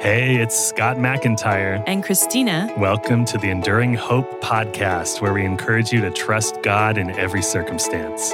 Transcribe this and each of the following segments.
Hey, it's Scott McIntyre. And Christina. Welcome to the Enduring Hope podcast, where we encourage you to trust God in every circumstance.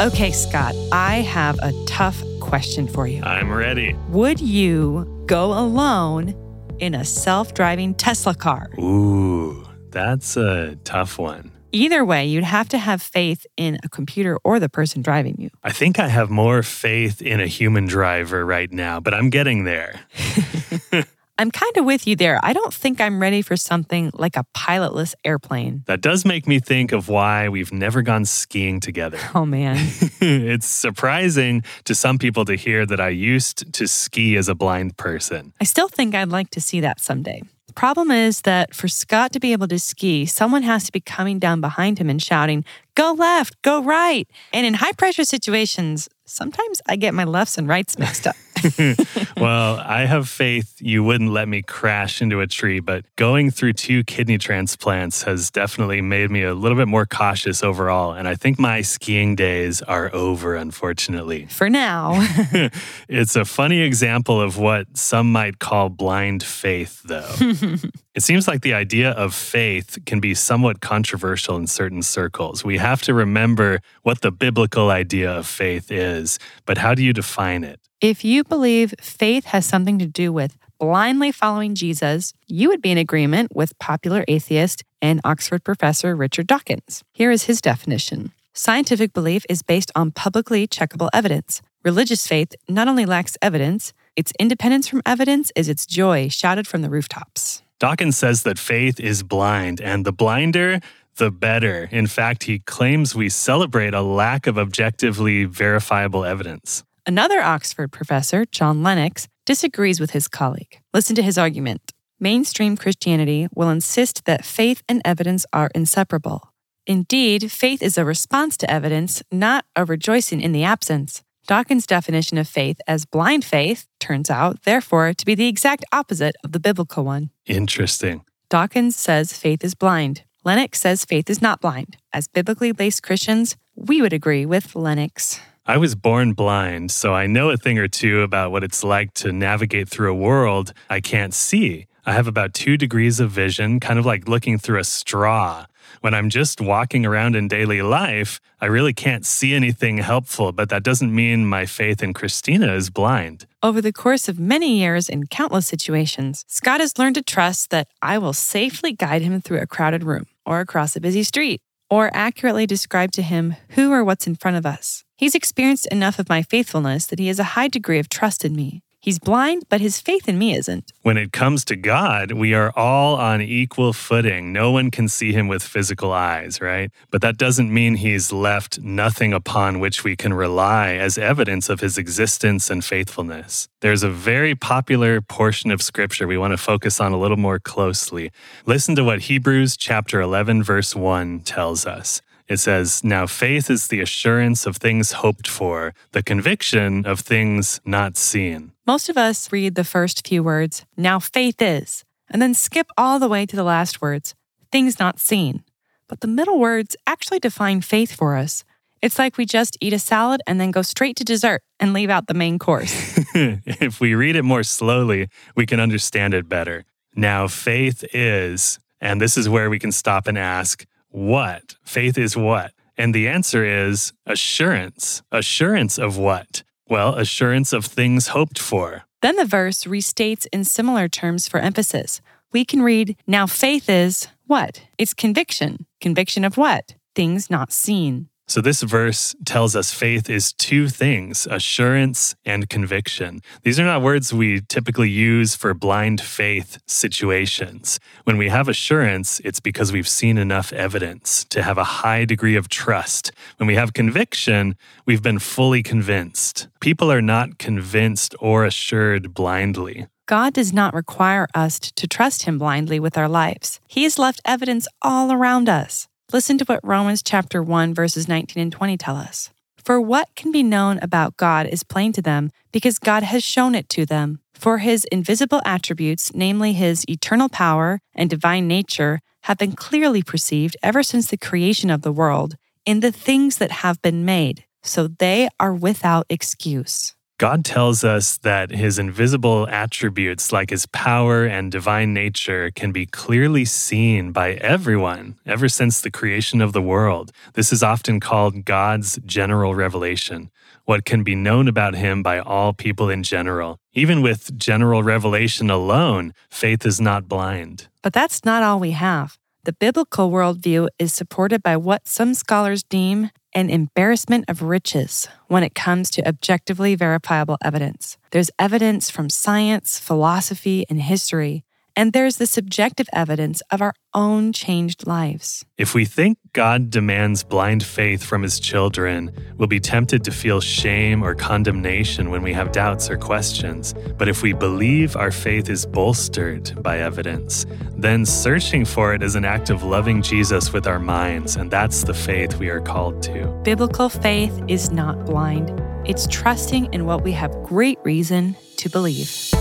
Okay, Scott, I have a tough question for you. I'm ready. Would you go alone in a self driving Tesla car? Ooh, that's a tough one. Either way, you'd have to have faith in a computer or the person driving you. I think I have more faith in a human driver right now, but I'm getting there. I'm kind of with you there. I don't think I'm ready for something like a pilotless airplane. That does make me think of why we've never gone skiing together. Oh, man. it's surprising to some people to hear that I used to ski as a blind person. I still think I'd like to see that someday. The problem is that for Scott to be able to ski, someone has to be coming down behind him and shouting, Go left, go right. And in high pressure situations, sometimes I get my lefts and rights mixed up. well, I have faith you wouldn't let me crash into a tree, but going through two kidney transplants has definitely made me a little bit more cautious overall. And I think my skiing days are over, unfortunately. For now. it's a funny example of what some might call blind faith, though. it seems like the idea of faith can be somewhat controversial in certain circles. We have to remember what the biblical idea of faith is, but how do you define it? If you believe faith has something to do with blindly following Jesus, you would be in agreement with popular atheist and Oxford professor Richard Dawkins. Here is his definition Scientific belief is based on publicly checkable evidence. Religious faith not only lacks evidence, its independence from evidence is its joy shouted from the rooftops. Dawkins says that faith is blind, and the blinder, the better. In fact, he claims we celebrate a lack of objectively verifiable evidence. Another Oxford professor, John Lennox, disagrees with his colleague. Listen to his argument. Mainstream Christianity will insist that faith and evidence are inseparable. Indeed, faith is a response to evidence, not a rejoicing in the absence. Dawkins' definition of faith as blind faith turns out, therefore, to be the exact opposite of the biblical one. Interesting. Dawkins says faith is blind. Lennox says faith is not blind. As biblically based Christians, we would agree with Lennox. I was born blind, so I know a thing or two about what it's like to navigate through a world I can't see. I have about two degrees of vision, kind of like looking through a straw. When I'm just walking around in daily life, I really can't see anything helpful, but that doesn't mean my faith in Christina is blind. Over the course of many years in countless situations, Scott has learned to trust that I will safely guide him through a crowded room or across a busy street or accurately describe to him who or what's in front of us. He's experienced enough of my faithfulness that he has a high degree of trust in me. He's blind, but his faith in me isn't. When it comes to God, we are all on equal footing. No one can see him with physical eyes, right? But that doesn't mean he's left nothing upon which we can rely as evidence of his existence and faithfulness. There's a very popular portion of scripture we want to focus on a little more closely. Listen to what Hebrews chapter 11 verse 1 tells us. It says, Now faith is the assurance of things hoped for, the conviction of things not seen. Most of us read the first few words, now faith is, and then skip all the way to the last words, things not seen. But the middle words actually define faith for us. It's like we just eat a salad and then go straight to dessert and leave out the main course. if we read it more slowly, we can understand it better. Now, faith is, and this is where we can stop and ask, what? Faith is what? And the answer is assurance. Assurance of what? Well, assurance of things hoped for. Then the verse restates in similar terms for emphasis. We can read, Now faith is what? It's conviction. Conviction of what? Things not seen. So, this verse tells us faith is two things assurance and conviction. These are not words we typically use for blind faith situations. When we have assurance, it's because we've seen enough evidence to have a high degree of trust. When we have conviction, we've been fully convinced. People are not convinced or assured blindly. God does not require us to trust Him blindly with our lives. He has left evidence all around us. Listen to what Romans chapter 1 verses 19 and 20 tell us. For what can be known about God is plain to them because God has shown it to them. For his invisible attributes, namely his eternal power and divine nature, have been clearly perceived ever since the creation of the world in the things that have been made. so they are without excuse. God tells us that his invisible attributes, like his power and divine nature, can be clearly seen by everyone ever since the creation of the world. This is often called God's general revelation, what can be known about him by all people in general. Even with general revelation alone, faith is not blind. But that's not all we have. The biblical worldview is supported by what some scholars deem an embarrassment of riches when it comes to objectively verifiable evidence. There's evidence from science, philosophy, and history and there's the subjective evidence of our own changed lives. If we think God demands blind faith from his children, we'll be tempted to feel shame or condemnation when we have doubts or questions. But if we believe our faith is bolstered by evidence, then searching for it is an act of loving Jesus with our minds, and that's the faith we are called to. Biblical faith is not blind, it's trusting in what we have great reason to believe.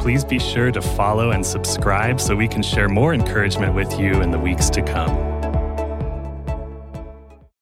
Please be sure to follow and subscribe so we can share more encouragement with you in the weeks to come.